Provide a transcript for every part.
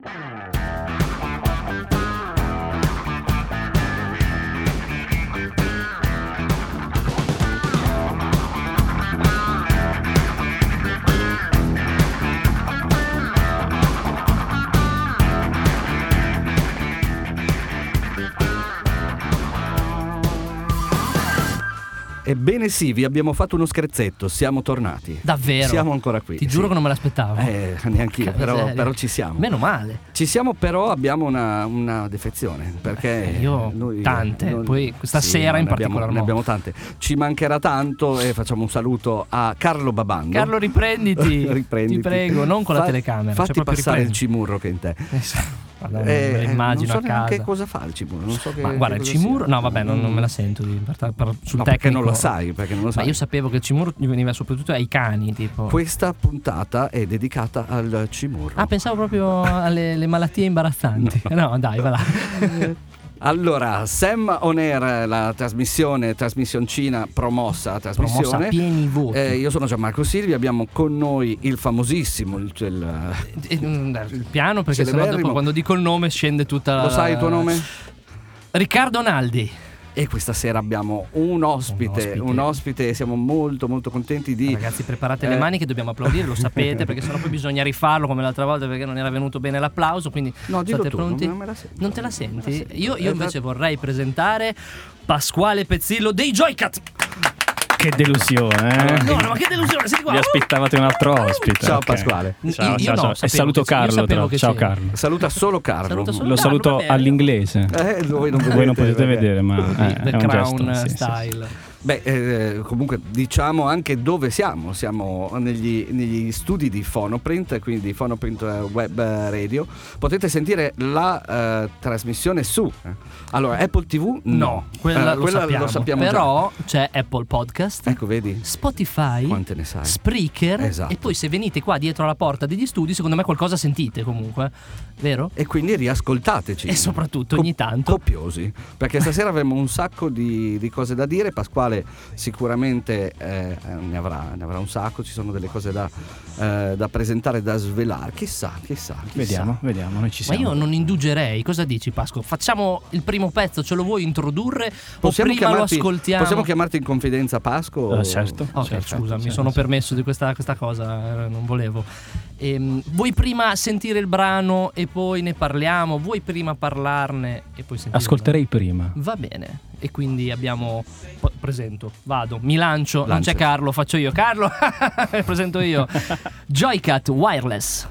Thank you. Ebbene sì, vi abbiamo fatto uno scherzetto, siamo tornati. Davvero? Siamo ancora qui. Ti giuro sì. che non me l'aspettavo. Eh, neanche io, però, però ci siamo. Meno male. Ci siamo, però abbiamo una, una defezione. Perché Eh, io noi- tante, noi- poi questa sì, sera in ne abbiamo, ne abbiamo tante. Ci mancherà tanto e facciamo un saluto a Carlo Babando. Carlo, riprenditi. Riprenditi. Ti prego, non con la Fa- telecamera. Fatti cioè passare il cimurro che è in te. Sì. Madonna, Eh, me lo immagino non so neanche cosa fa il cimurro. Non so che, Ma guarda, il cosa Cimurro, sia. no, vabbè, non, non me la sento di par- par- sul No, tecnico. perché non lo sai, perché non lo Ma sai. io sapevo che il Cimurro gli veniva soprattutto ai cani, tipo. Questa puntata è dedicata al cimurro. Ah, pensavo proprio alle le malattie imbarazzanti. No, dai, va là. Allora, Sam On Air, la trasmissione, trasmissioncina promossa, la Promossa a trasmissione. pieni voti. Eh, io sono Gianmarco Silvi, abbiamo con noi il famosissimo, il, il- Eh, Il piano, perché sennò dopo quando dico il nome scende tutta la. lo sai il tuo nome? Riccardo Naldi. E questa sera abbiamo un ospite, Un un ospite. ospite, siamo molto molto contenti di... Ragazzi, preparate le Eh. mani che dobbiamo applaudire, lo sapete, perché sennò poi bisogna rifarlo come l'altra volta perché non era venuto bene l'applauso. Quindi No, dillo state tu, pronti? non me la sento. Non te la la senti? sento. Io, io Eh, invece vorrei presentare Pasquale Pezzillo dei Joycat. Che delusione, eh? No, no, ma che delusione, senti qua. Vi aspettavate un altro ospite. Ciao, ok. Pasquale. Ciao, Io- io ciao, no, ciao. sapevo E saluto Carlo. che Ciao. Carlo. Saluta solo Carlo. Saluta solo Lo Carlo, saluto vabbè. all'inglese. Eh, voi non, Voi non potete vedere, ma eh, The è un Crown gesto. sì, sì. Beh, eh, comunque diciamo anche dove siamo. Siamo negli, negli studi di Phonoprint, quindi Phonoprint Web Radio. Potete sentire la eh, trasmissione su. eh. Allora, Apple TV? No, quella, Eh, lo, sappiamo. sappiamo già. Però c'è Apple Podcast, Ecco, vedi? Spotify, Quante ne sai? Spreaker Esatto. e poi se venite qua dietro la porta degli studi, secondo me qualcosa sentite comunque, vero? E quindi riascoltateci. E soprattutto ogni tanto. Copiosi. Perché stasera avremo un sacco di, di cose da dire. Pasquale sicuramente eh, ne, avrà, ne avrà un sacco. Ci sono delle cose da, eh, da presentare, da svelare. Chissà, chissà. chissà. Vediamo, vediamo, noi ci Ma siamo. io non indugerei, cosa dici Pasco? Facciamo il primo pezzo, ce lo vuoi introdurre Possiamo o prima lo chiamarti, ascoltiamo? possiamo chiamarti in confidenza Pasco? Eh, certo. Ok, certo, scusa, mi certo, sono certo. permesso di questa, questa cosa, eh, non volevo. Ehm, vuoi prima sentire il brano e poi ne parliamo? Vuoi prima parlarne e poi sentire? Ascolterei prima. Va bene. E quindi abbiamo. presento, vado, mi lancio. Non Lancia. c'è Carlo, faccio io. Carlo, presento io. Joycat Wireless.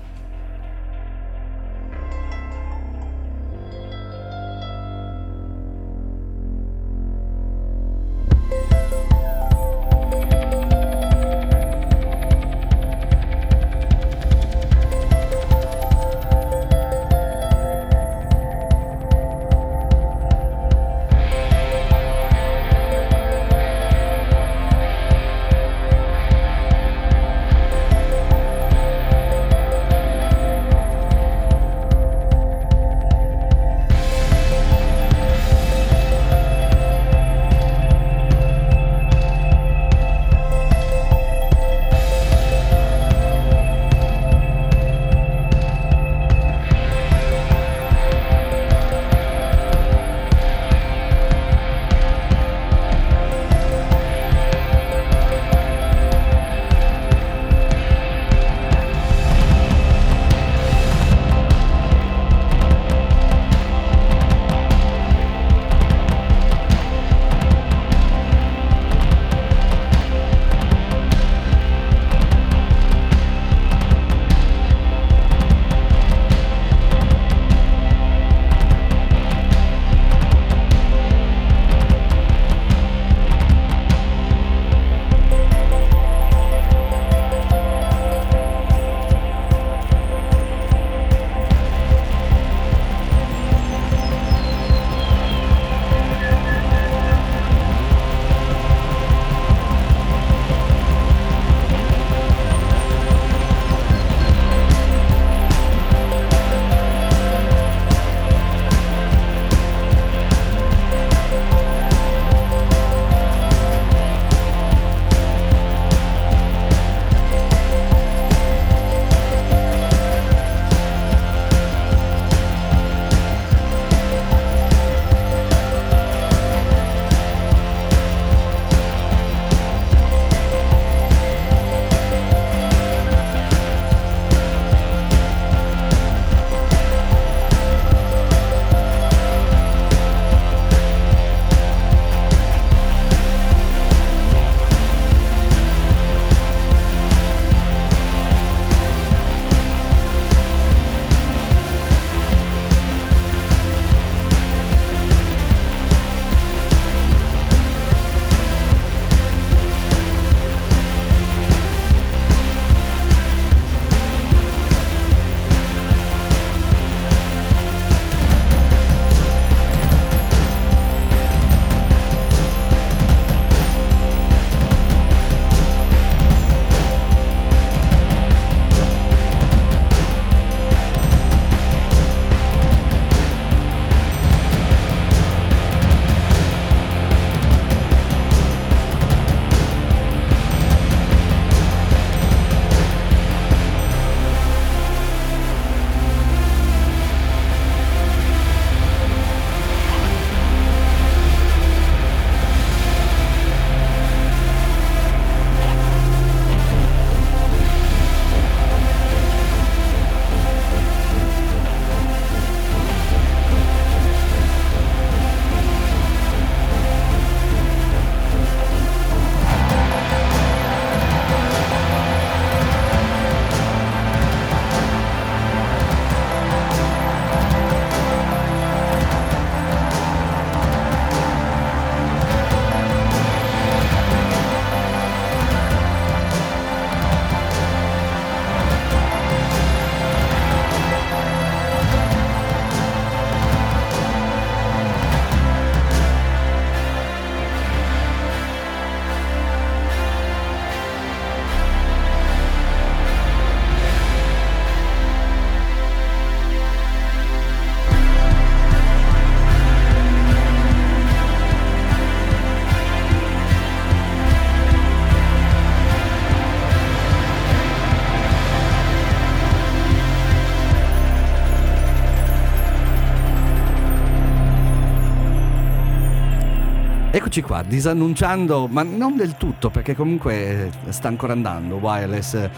Eccoci qua, disannunciando, ma non del tutto, perché comunque sta ancora andando Wireless.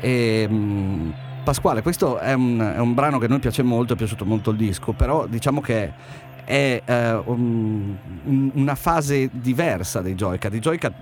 E, mh, Pasquale, questo è un, è un brano che a noi piace molto, è piaciuto molto il disco, però diciamo che è eh, un- un- una fase diversa dei Joycat. I Joycat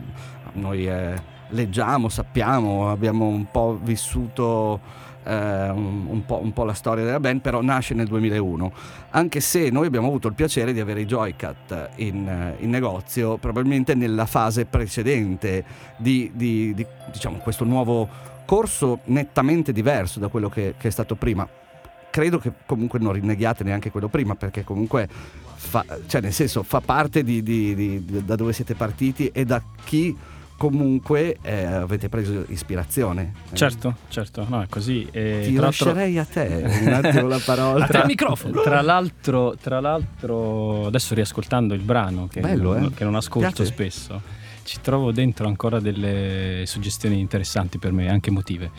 noi eh, leggiamo, sappiamo, abbiamo un po' vissuto eh, un, un po', un po' la storia della band, però nasce nel 2001. Anche se noi abbiamo avuto il piacere di avere i Joycat in, eh, in negozio, probabilmente nella fase precedente di, di- di, diciamo, questo nuovo corso nettamente diverso da quello che, che è stato prima. Credo che comunque non rinneghiate neanche quello prima, perché comunque fa, cioè nel senso fa parte di- di- di- da dove siete partiti e da chi comunque eh, avete preso ispirazione. Eh, Certo, certo, no, è così. E Ti tra l'altro- lascerei a te un attimo la parola. A te il microfono. Tra l'altro, tra l'altro, adesso riascoltando il brano che, Bello, non, eh? che non ascolto Piace? spesso, ci trovo dentro ancora delle suggestioni interessanti per me, anche emotive.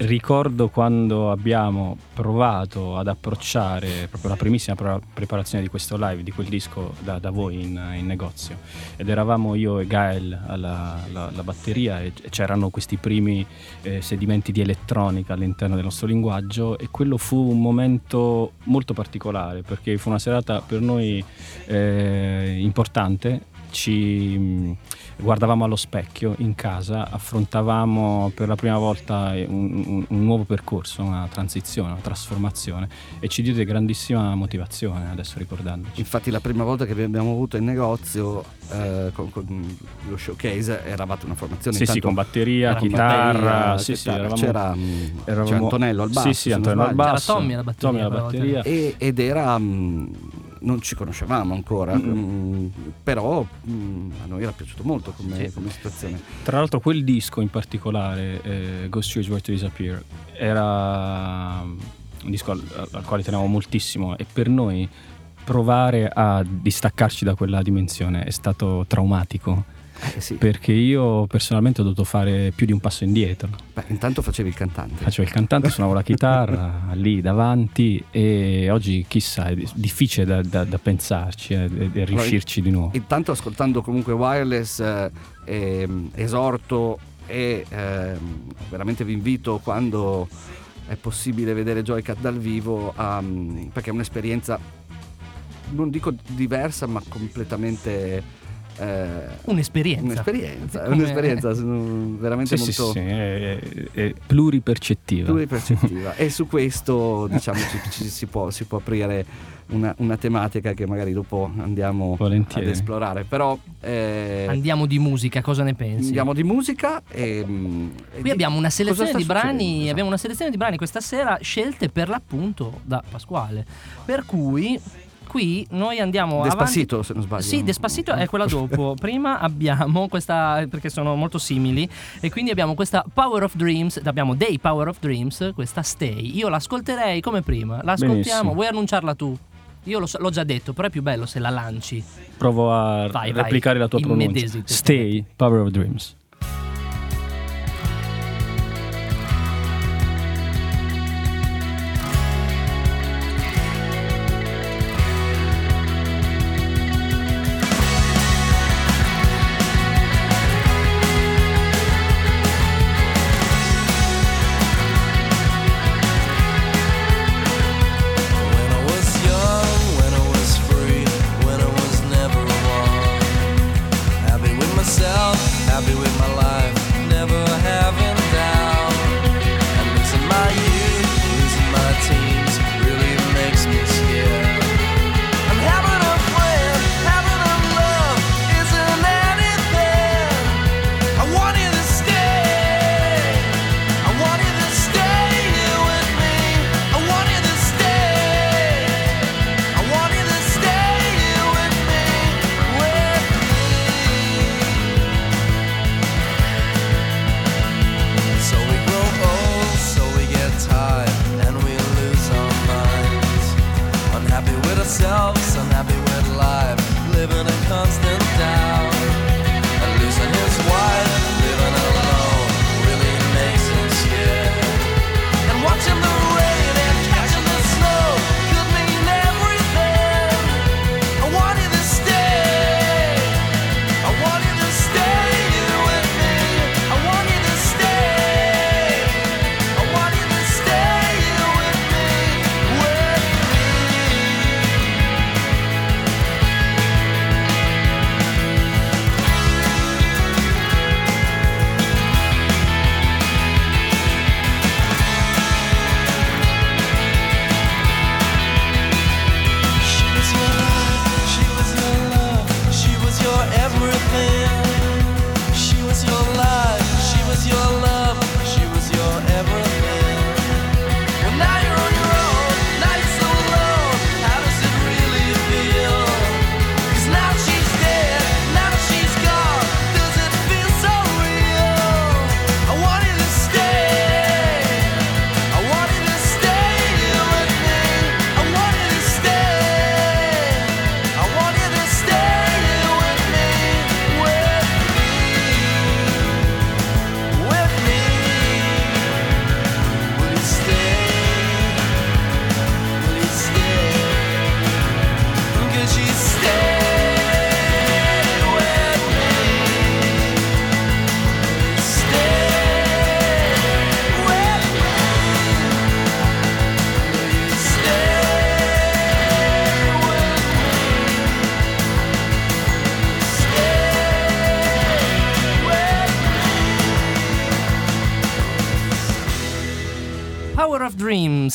Ricordo quando abbiamo provato ad approcciare proprio la primissima pre- preparazione di questo live, di quel disco da, da voi in, in negozio. Ed eravamo io e Gael alla, alla- alla batteria e c'erano questi primi eh, sedimenti di elettronica all'interno del nostro linguaggio e quello fu un momento molto particolare perché fu una serata per noi eh, importante. Ci guardavamo allo specchio in casa, affrontavamo per la prima volta un, un- un nuovo percorso, una transizione, una trasformazione e ci diede grandissima motivazione adesso ricordandoci. Infatti la prima volta che vi abbiamo avuto in negozio eh, con, con lo showcase eravate una formazione Sì, sì, con batteria, con chitarra, batteria, sì, sì, chitarra. eravamo- c'era, eravamo- c'era Antonello al basso Sì, sì, Antonello al basso. Tommy alla batteria, Tommy alla batteria. E- ed era mm, non ci conoscevamo ancora Mm. mm, però mm, a noi era piaciuto molto come, Sì. come situazione Tra l'altro quel disco in particolare, eh, Ghost Strange Where to Disappear, era un disco al, al quale tenevo moltissimo e per noi provare a distaccarci da quella dimensione è stato traumatico eh, sì. perché io personalmente ho dovuto fare più di un passo indietro. Beh, intanto facevi il cantante Facevo il cantante, suonavo la chitarra lì davanti e oggi chissà, è difficile da, da- da pensarci eh, e, e riuscirci di nuovo. Intanto ascoltando comunque wireless eh, ehm, esorto e ehm, veramente vi invito quando è possibile vedere Joycat dal vivo a- perché è un'esperienza non dico diversa ma completamente eh, Un'esperienza. un'esperienza, Come- un'esperienza veramente Sì, sì, molto sì, è, è pluripercettiva. pluripercettiva e su questo diciamo ci, ci si, può, si può aprire una, una tematica che magari dopo andiamo Volentieri. ad esplorare però eh, Andiamo di musica, cosa ne pensi? andiamo di musica e, mm, e Qui di- abbiamo una selezione di brani, succedendo? Esatto. abbiamo una selezione di brani questa sera scelte per l'appunto da Pasquale. Per cui qui noi andiamo Despacito avanti. se non sbaglio Sì, Despacito è quella dopo. Prima abbiamo questa, perché sono molto simili, e quindi abbiamo questa Power of Dreams, abbiamo dei Power of Dreams, questa Stay. Io l'ascolterei come prima, l'ascoltiamo, Benissimo. vuoi annunciarla tu? Io lo l'ho già detto, però è più bello se la lanci. Provo a Vai, vai. replicare la tua pronuncia. Stay, Power of Dreams.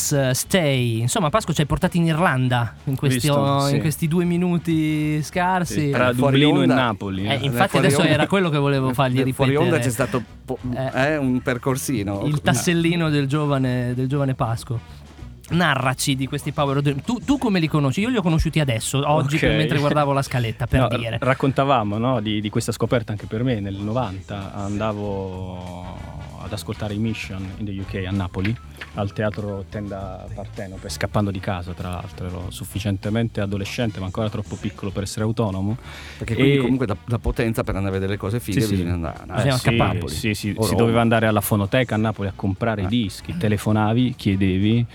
Dreams, eh, Stay. Insomma, Pasco ci hai portati in Irlanda in questi, Visto, oh, in sì. questi due minuti scarsi. Tra fuori Dublino onda- e Napoli. Eh, eh. infatti adesso onda- era quello che volevo fargli Eh, Fuori onda ripetere. c'è stato po- Eh. eh, un percorsino. il tassellino del giovane, del giovane Pasco. Narraci di questi Power of Dreams. Tu, tu come li conosci? Io li ho conosciuti adesso, oggi, Ok. mentre guardavo la scaletta, per No, dire. Raccontavamo no, di, di questa scoperta anche per me nel 90. Andavo ad ascoltare i Mission in the UK a Napoli al teatro Tenda Partenope, scappando di casa tra l'altro, ero sufficientemente adolescente ma ancora troppo piccolo per essere autonomo. Perché quindi E- comunque da, da Potenza per andare a vedere le cose fighe Sì, sì. bisogna andare. no? Bisogna Eh, scappare. sì, sì, sì, si doveva andare alla fonoteca a Napoli a comprare i Ah. dischi, telefonavi, chiedevi,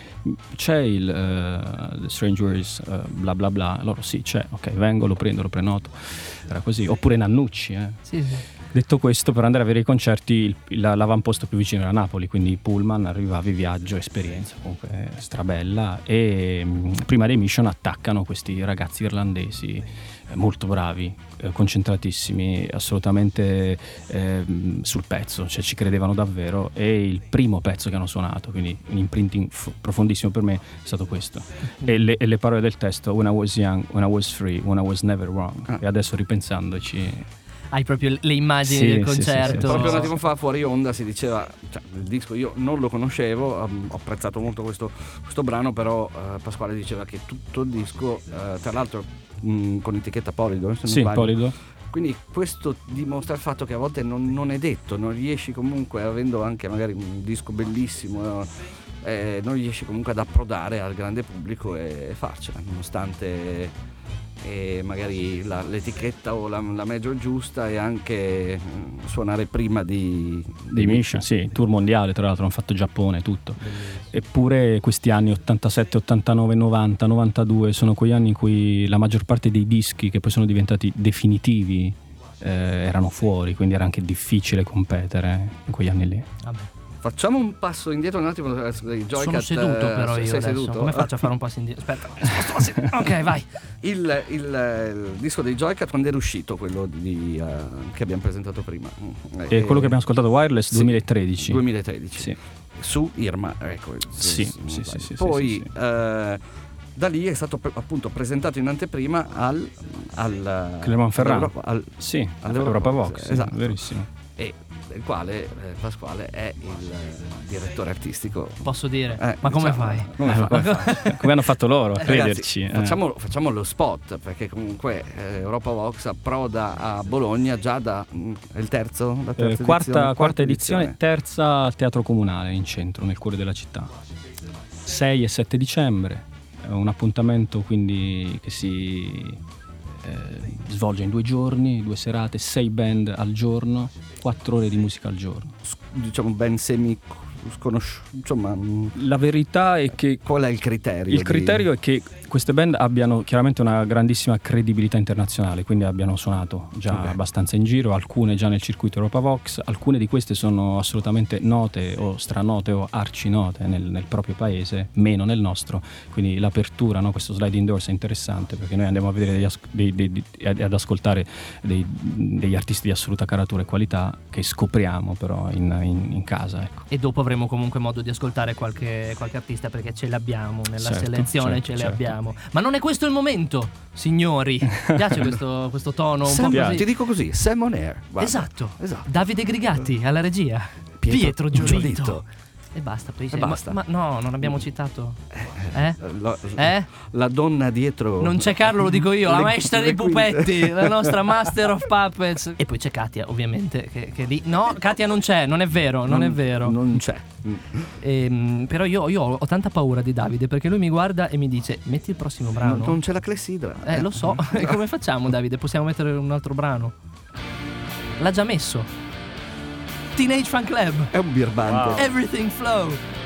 c'è il eh, The Strangers, eh, bla bla bla, loro sì c'è, ok vengo, lo prendo, lo prenoto, era così, oppure Nannucci. eh. Sì, sì. Detto questo, per andare a vedere i concerti, il- l'avamposto più vicino era Napoli, quindi Pullman, arrivavi, viaggio, esperienza comunque eh, strabella. E mh, prima dei mission attaccano questi ragazzi irlandesi eh, molto bravi, eh, concentratissimi, assolutamente eh, mh, sul pezzo, cioè ci credevano davvero. E il primo pezzo che hanno suonato, quindi un imprinting f- profondissimo per me, è stato questo. E le, e le parole del testo: When I was young, when I was free, when I was never wrong. Ah. E adesso ripensandoci. Hai proprio le immagini Sì, del sì, sì, sì. concerto. Proprio un attimo fa fuori onda si diceva, cioè il disco io non lo conoscevo, um, ho apprezzato molto questo, questo brano, però eh, Pasquale diceva che tutto il disco, eh, tra l'altro mh, con etichetta Polido, se non Sì, sbaglio, Polido. Quindi questo dimostra il fatto che a volte non, non è detto, non riesci comunque, avendo anche magari un disco bellissimo, eh, non riesci comunque ad approdare al grande pubblico e farcela, nonostante eh, magari la- l'etichetta o la, la major giusta e anche mm, suonare prima di, Dei Mission, sì, tour mondiale tra l'altro, hanno fatto Giappone, tutto. Eppure questi anni 87, 89, 90, 92 sono quegli anni in cui la maggior parte dei dischi che poi sono diventati definitivi eh, erano fuori, quindi era anche difficile competere in quegli anni lì. Vabbè. Facciamo un passo indietro un attimo dei Sono Joycat. seduto eh, però sei io adesso. seduto? Come faccio a fare un passo indietro? Aspetta. Ok, vai. Il, il- il disco dei Joycat quando era uscito, quello di, eh, che abbiamo presentato prima. E Eh, quello che abbiamo ascoltato Wireless sì, 2013. 2013. Sì. Su Irma Records. Sì, sì, sì, sì, Poi sì, sì. eh, da lì è stato pre- appunto presentato in anteprima al, al Clermont-Ferrand. all'Europa- al- Sì, All'Europa Europa Vox, esatto. verissimo. e del quale eh, Pasquale è il eh, direttore artistico. Posso dire? Eh, Ma come diciamo, fai? come Eh, fa- come fa- come hanno fatto loro a Eh, ragazzi, crederci? eh. facciamo, facciamo lo spot perché comunque eh, Europa Vox approda a Bologna già da mm, è il terzo la Eh, terza quarta, edizione, quarta edizione, terza al Teatro Comunale in centro, nel cuore della città. 6 e 7 dicembre, è un appuntamento quindi che si svolge in due giorni, due serate, sei band al giorno, quattro ore di musica al giorno. Diciamo ben semi sconosciuto insomma mm, La verità è che qual è il criterio il di- criterio è che queste band abbiano chiaramente una grandissima credibilità internazionale, quindi abbiano suonato già Ok. abbastanza in giro, alcune già nel circuito Europa Vox, alcune di queste sono assolutamente note o stranote o arcinote nel, nel proprio paese, meno nel nostro, quindi l'apertura, no, questo slide indoors è interessante perché noi andiamo a vedere degli as- dei- dei- dei- ad ascoltare dei- degli artisti di assoluta caratura e qualità che scopriamo però in, in- in casa. Ecco. E dopo avremo comunque modo di ascoltare qualche, qualche artista perché ce l'abbiamo nella Certo, selezione, certo, ce le certo. abbiamo. Ma non è questo il momento, signori. Mi piace questo, questo tono un Sam- po' ti così. dico così Sam on Air. Esatto. esatto Davide Grigatti alla regia. Pietro, Giolito. E basta, poi E basta. Ma, ma no, non abbiamo citato. Eh? La, Eh? la donna dietro Non c'è Carlo, lo dico io, la maestra dei pupetti, la nostra master of puppets. E poi c'è Katia, ovviamente, che, che lì... No, Katia non c'è, non è vero, non, è vero. non c'è Ehm, però io, io ho tanta paura di Davide perché lui mi guarda e mi dice metti il prossimo brano. non, non c'è la clessidra Eh, lo so. e come facciamo, Davide? Possiamo mettere un altro brano? L'ha già messo. Teenage Fan Club. è un birbante Everything Flow.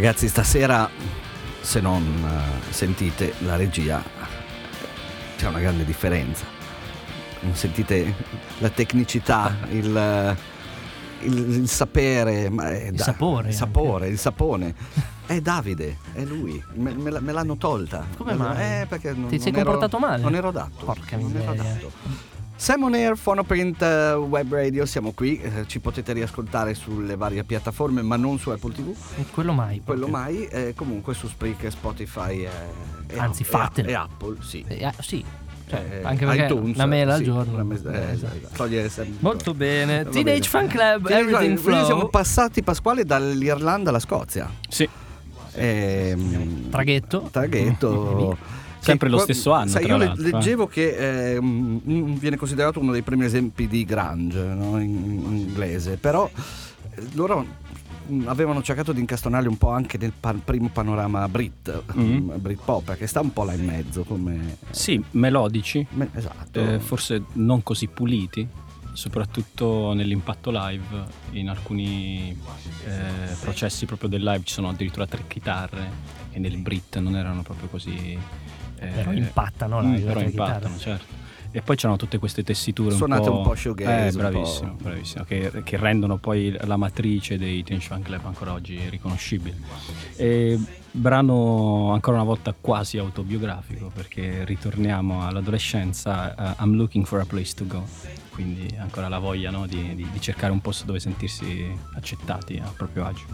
Ragazzi, stasera, se non eh, sentite la regia, c'è una grande differenza. Non sentite la tecnicità, il, eh, il, il sapere, Il da- sapore il sapore, il sapone. È Davide, è lui, me, me me l'hanno tolta. Come Me- mai? Eh, perché non, Ti sei non ero- comportato male? Non ero adatto. Porca non ero miseria. adatto. Simon Air, Phonoprint eh, Web Radio, siamo qui, eh, ci potete riascoltare sulle varie piattaforme ma non su Apple TV, Quello mai. quello proprio. mai, eh, comunque su Spreaker, Spotify e, e Anzi, e- fatelo. e Apple, sì. Eh, ah, sì. Cioè, Eh, anche perché iTunes, una mela al sì, giorno. una mes- eh, Eh, esatto, sempre- Molto bene. Va Teenage bene. Fan Club, Teenage Everything Fan- quindi siamo Flow. passati Pasquale dall'Irlanda alla Scozia. Sì, Ehm, Traghetto. Traghetto. Sempre Che lo stesso anno, Sai, io le- eh. leggevo che mm, viene considerato uno dei primi esempi di grunge no, in, in inglese, però eh, loro mm, avevano cercato di incastonarli un po' anche nel pa- primo panorama Brit, mm, Britpop, perché sta un po' là in mezzo come... sì, melodici, me- esatto. eh, forse non così puliti, soprattutto nell'impatto live. In alcuni eh, processi proprio del live ci sono addirittura tre chitarre e nel Brit non erano proprio così. Eh, Però impattano mm, live, però impattano, certo. E poi c'erano tutte queste tessiture Suonate un po', un po' shoegaze, eh, un po'. bravissimo, bravissimo, che, che rendono poi la matrice dei Teenage Fan Club ancora oggi riconoscibile. E brano ancora una volta quasi autobiografico perché ritorniamo all'adolescenza, eh, I'm looking for a place to go, quindi ancora la voglia no, di, di- di cercare un posto dove sentirsi accettati a proprio agio.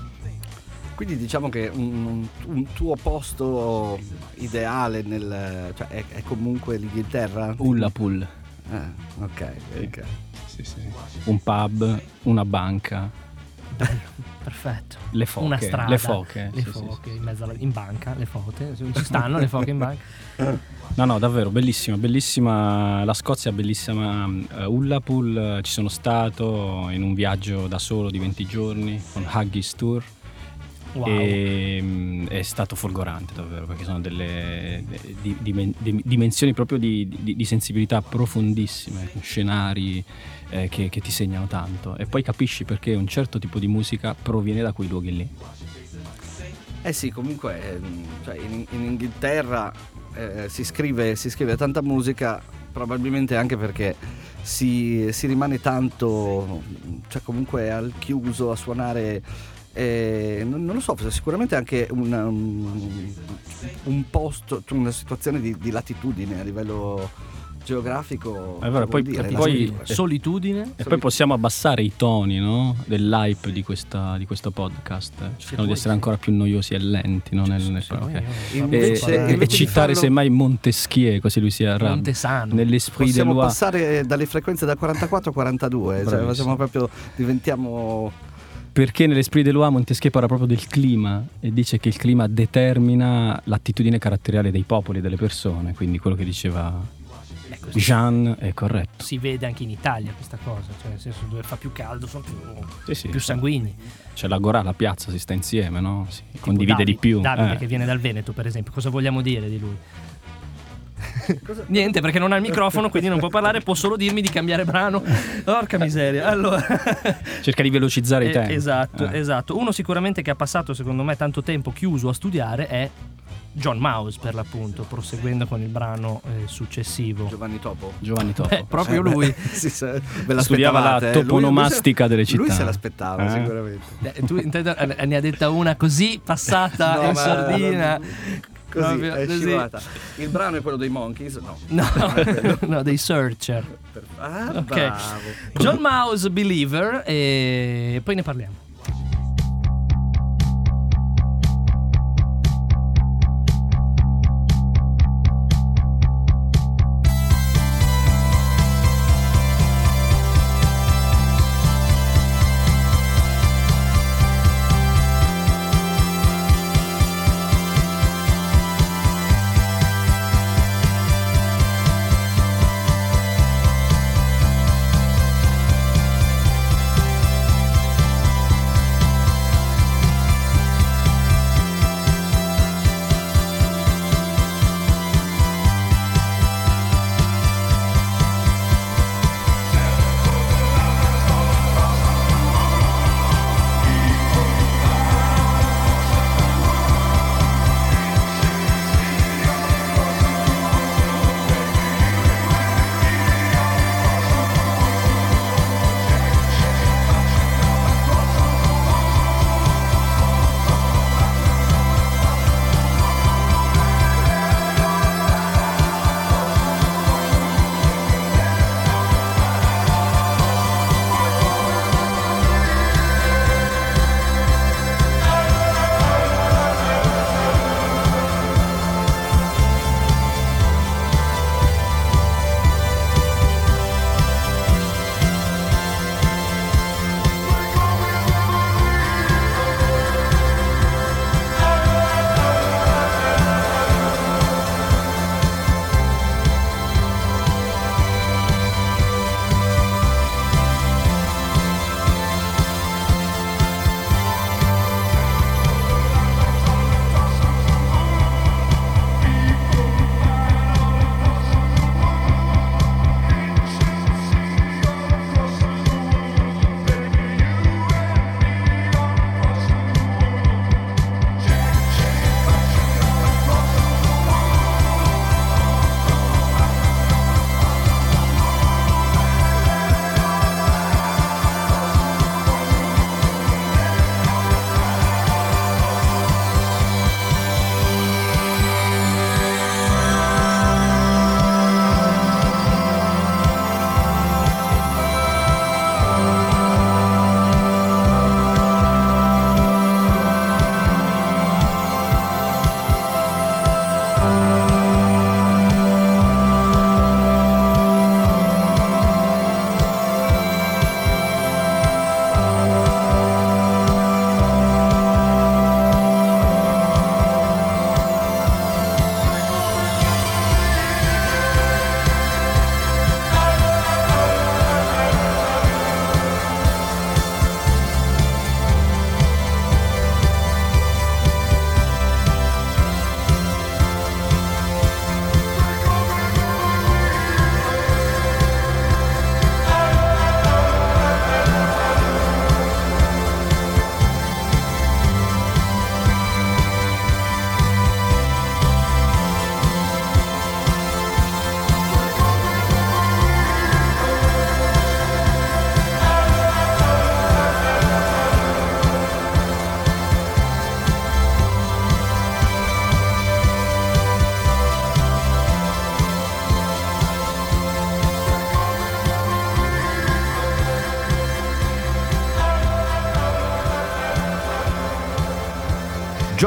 Quindi diciamo che un, un tuo posto ideale nel, cioè è, è comunque l'Inghilterra? Ullapool, Ah, ok, ok. sì, sì. un pub, una banca, Perfetto. le foche, Una strada. le foche, Le sì, sì, foche in mezzo alla, in banca, le foche. Ci stanno le foche in banca. No, no, davvero, bellissima, bellissima la Scozia, bellissima uh, Ullapool, eh, ci sono stato in un viaggio da solo di 20 giorni con Haggis Tour Wow. e mm, è stato folgorante davvero perché sono delle di- di- di- dimensioni proprio di sensibilità profondissime, scenari eh, che, che ti segnano tanto e poi capisci perché un certo tipo di musica proviene da quei luoghi lì. Eh sì, comunque ehm, cioè, in, in Inghilterra eh, si, scrive, si scrive tanta musica, probabilmente anche perché si, si rimane tanto, cioè comunque al chiuso a suonare, eh, non, non lo so, sicuramente anche una- un, un posto, una situazione di, di latitudine a livello geografico. Vero, che poi- dire, e poi- solitudine. Solitudine. E poi possiamo abbassare i toni no? dell'hype di, questa- di questo podcast, cercando vuoi, di essere sì. ancora più noiosi e lenti no? nel, nel- Sì, ok. io- E, Invece- e- invece e citare farlo- semmai Montesquieu, così lui si arrabbia. Montesano. Nell'esprit de Possiamo passare dalle frequenze da 44 a 42, cioè proprio, diventiamo Perché nell'Esprit de loi Montesquieu parla proprio del clima e dice che il clima determina l'attitudine caratteriale dei popoli e delle persone, quindi quello che diceva Ecco, Jean è corretto. si vede anche in Italia questa cosa, cioè nel senso dove fa più caldo sono più, Sì, sì. più sanguigni. C'è l'agora, la piazza, si sta insieme, no? Si condivide Davide- di più. Davide eh. che viene dal Veneto per esempio, cosa vogliamo dire di lui? Niente perché non ha il microfono quindi non può parlare, può solo dirmi di cambiare brano. Porca miseria. Allora, Cerca di velocizzare i Eh, tempi. Esatto, Eh. esatto. Uno sicuramente che ha passato secondo me tanto tempo chiuso a studiare è John Mouse per l'appunto, proseguendo con il brano eh, successivo. Giovanni Topo. Giovanni Topo. Beh, proprio Eh, lui. ve l'aspettavate, Studiava la eh. Toponomastica lui, delle se- Lui città. se l'aspettava Eh? sicuramente. Eh, tu intendo, eh, ne ha detta una così passata No, in ma- sordina. Così, Proprio è così. scivolata. Il brano è quello dei Monkeys? No. No, no, dei Searcher. Ah, Ok. bravo. John Mouse Believer e poi ne parliamo.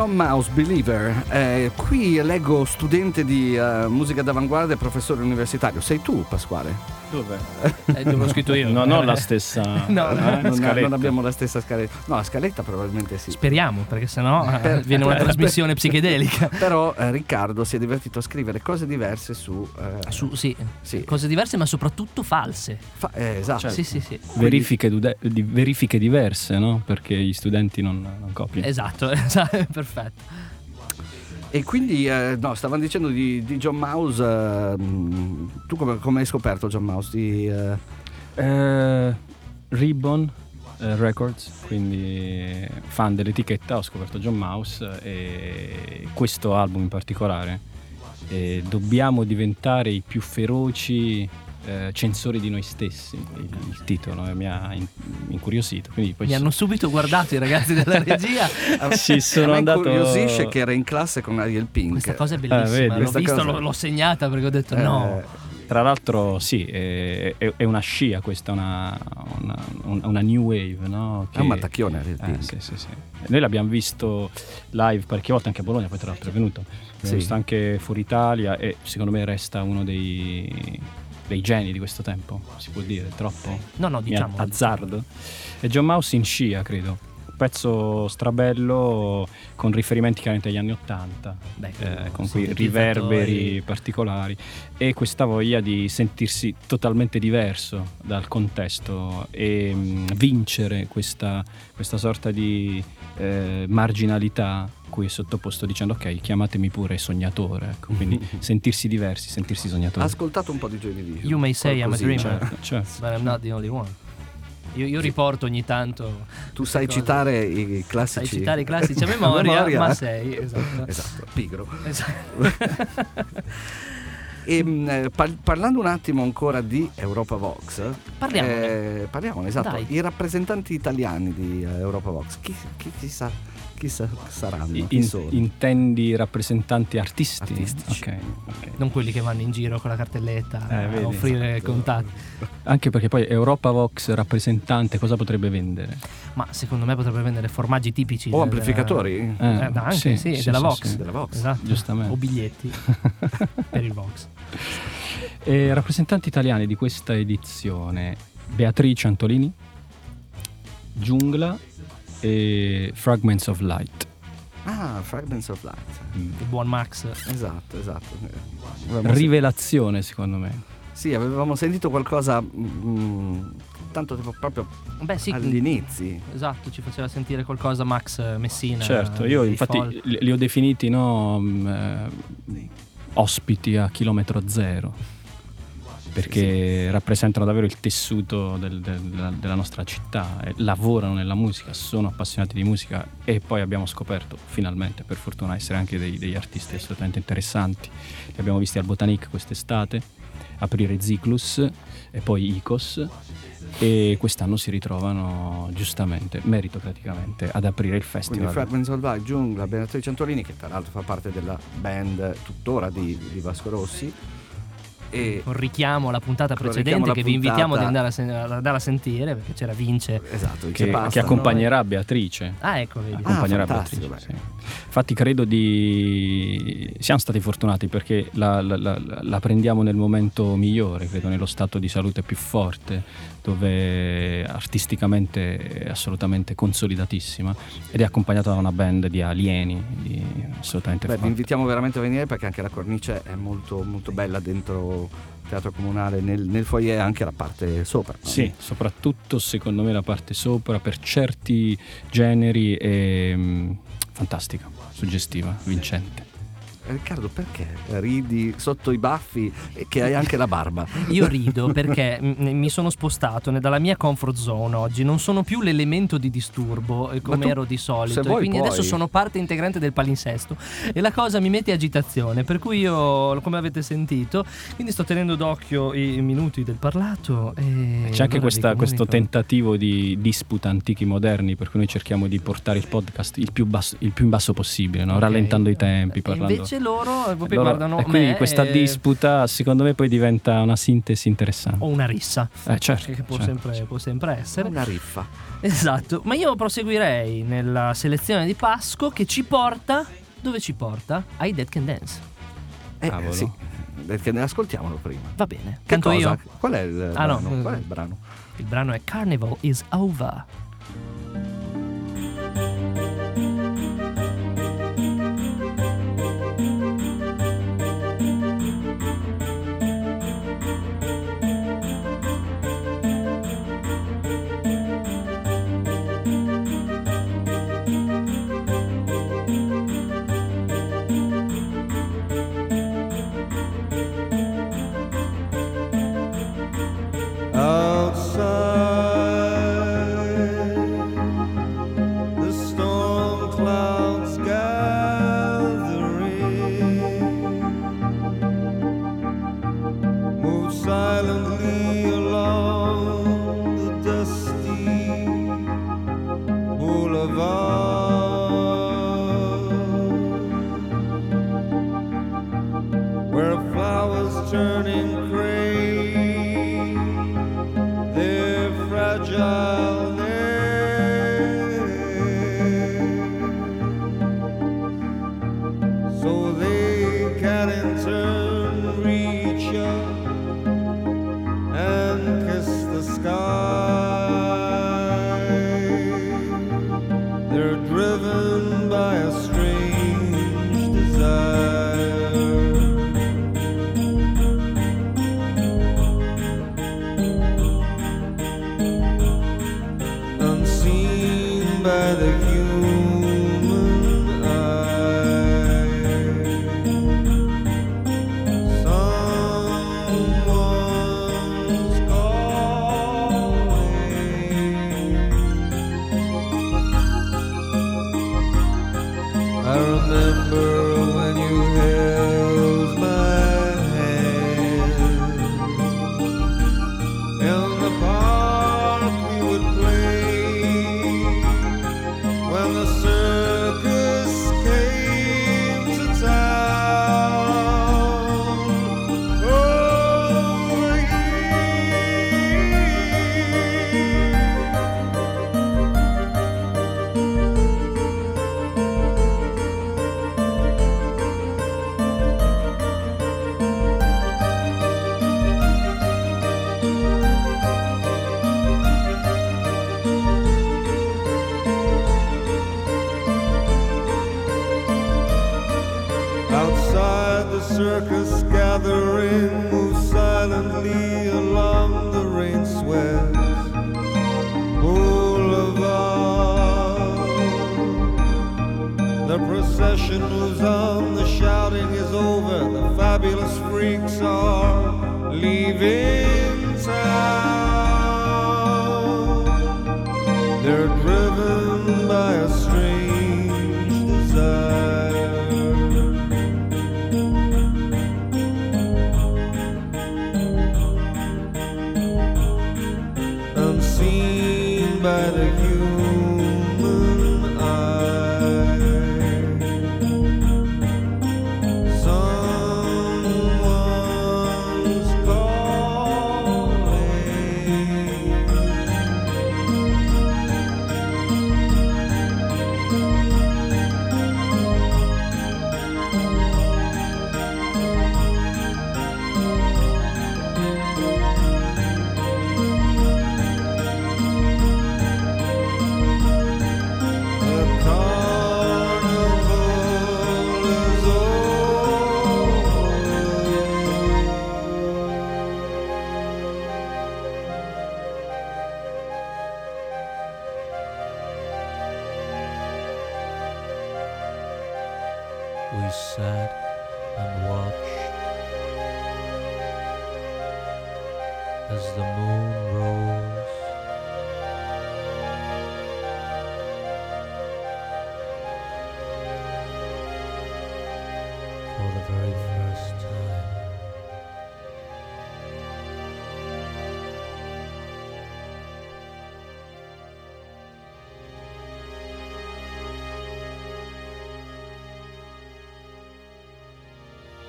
John Mouse, Believer. Eh, qui leggo studente di eh, musica d'avanguardia e professore universitario. Sei tu, Pasquale? Dove? Eh, dove l'ho scritto io. Non ho la stessa No, eh, no. non, scaletta. non abbiamo la stessa scaletta. No, la scaletta probabilmente sì. Speriamo, perché sennò eh, Per- viene una per- trasmissione psichedelica. Però eh, Riccardo si è divertito a scrivere cose diverse su... eh, Su, sì, sì. cose diverse, ma soprattutto false. Fa- eh, esatto. Sì, sì, sì. Verifiche, dude- di- verifiche diverse, no? Perché gli studenti non, non copiano. Esatto, esatto, perfetto. E quindi, eh, no, stavano dicendo di, di John Mouse. eh, tu come, come hai scoperto John Mouse? Di, eh, Eh, Ribbon eh, Records, quindi fan dell'etichetta, ho scoperto John Mouse e questo album in particolare. E dobbiamo diventare i più feroci eh, censori di noi stessi, il, il titolo eh, mi ha in- incuriosito. Quindi poi Mi so- hanno subito guardato i ragazzi della regia. Sì, sono andato- incuriosisce che era in classe con Ariel Pink. Questa cosa è Eh, bellissima. vedi, l'ho visto, cosa- l'ho, l'ho segnata perché ho detto Eh, no. Tra l'altro sì, è, è- è una scia questa, una, una, un- una new wave, no? È un mattacchione Ariel Eh, Pink. sì, sì, sì. Noi l'abbiamo visto live parecchie volte anche a Bologna, poi tra l'altro è venuto. L'abbiamo Sì. visto anche fuori Italia e secondo me resta uno dei, dei geni di questo tempo, si può dire, troppo No, no, diciamo. azzardo. E John Mouse in scia, credo. Pezzo strabello con riferimenti chiaramente agli anni Ottanta, eh, con quei riverberi particolari e questa voglia di sentirsi totalmente diverso dal contesto e mh, vincere questa, questa sorta di eh, marginalità cui è sottoposto dicendo ok chiamatemi pure sognatore ecco, quindi sentirsi diversi sentirsi Ha sognatori ascoltato un po' di Division. You may say I'm a dreamer. certo, certo. But I'm not the only one. Io, io riporto ogni tanto. Tu sai cose. citare i classici. Sai citare i classici a memoria, ma sei. Esatto. Esatto, pigro. Esatto. E, mh, eh, par- parlando un attimo ancora di Europa Vox, Parliamone. eh, parliamone, esatto. Dai. I rappresentanti italiani di eh, Europa Vox, chi, chi, chi sa, chi sa- saranno? Chi In- sono? intendi rappresentanti artisti? Artistici. Ok, ok. Non quelli che vanno in giro con la cartelletta Eh, a vedi. offrire Esatto. contatti. Anche perché poi Europa Vox rappresentante cosa potrebbe vendere? Ma secondo me potrebbe vendere formaggi tipici. o del- amplificatori? Eh, Eh, anche sì, della Vox. sì. Della Vox. Esatto. Giustamente. O biglietti per il Vox. E rappresentanti italiani di questa edizione Beatrice Antolini, Giungla e Fragments of Light. Ah, Fragments of Light. Il buon Max. Esatto, esatto. Avevamo Rivelazione secondo me. Sì, avevamo sentito qualcosa mm, tanto tipo proprio Beh, sì. agli inizi. Esatto, ci faceva sentire qualcosa Max Messina. certo, io dei infatti Fall. li, li ho definiti no, mm, eh, ospiti a chilometro zero. Perché rappresentano davvero il tessuto del- del- della, della nostra città, lavorano nella musica, sono appassionati di musica e poi abbiamo scoperto finalmente, per fortuna, essere anche dei- degli artisti assolutamente interessanti. Li abbiamo visti al Botanic quest'estate, aprire Ziclus e poi Icos e quest'anno si ritrovano giustamente, meritocraticamente, ad aprire il Quindi festival. Fragments of Light, Giungla, Beatrice Antolini, che tra l'altro fa parte della band tuttora di, di Vasco Rossi. E Con richiamo alla puntata precedente che vi invitiamo ad andare a, sen- ad andare a sentire perché c'era Vince. esatto, i che, Basta, che accompagnerà Beatrice. Ah, ecco, vedi. Ah, accompagnerà fantastico, Beatrice, sì. Infatti credo di... siamo stati fortunati perché la, la- la- la prendiamo nel momento migliore, credo nello stato di salute più forte, dove artisticamente è assolutamente consolidatissima ed è accompagnata da una band di alieni di assolutamente Beh, vi invitiamo veramente a venire perché anche la cornice è molto, molto bella dentro teatro comunale, nel, nel foyer anche la parte sopra. no? Sì, soprattutto secondo me la parte sopra per certi generi è mm, fantastica, suggestiva, vincente. Eh, Riccardo, perché ridi sotto i baffi e che hai anche la barba? Io rido perché mi sono spostato dalla mia comfort zone oggi, non sono più l'elemento di disturbo eh, come tu, ero di solito, e vuoi, quindi puoi. adesso sono parte integrante del palinsesto e la cosa mi mette agitazione, per cui io, come avete sentito, quindi sto tenendo d'occhio i minuti del parlato e C'è anche questa- questo tentativo di disputa antichi moderni, per cui noi cerchiamo di portare il podcast il più, basso- il più in basso possibile, no? Ok. rallentando i tempi, parlando. invece loro e poi Loro- guardano e quindi me questa e- disputa secondo me poi diventa una sintesi interessante. o una rissa. Eh, certo, Che può, certo. sempre, può sempre essere. Una riffa. Esatto, ma io proseguirei nella selezione di Pasco che ci porta. Dove ci porta? Ai Dead Can Dance. Eh, Cavolo. sì, perché ne ascoltiamolo prima. Va bene. Che Canto cosa? io. Qual è il Ah, no. brano? Qual è il brano? Il brano è Carnival is Over.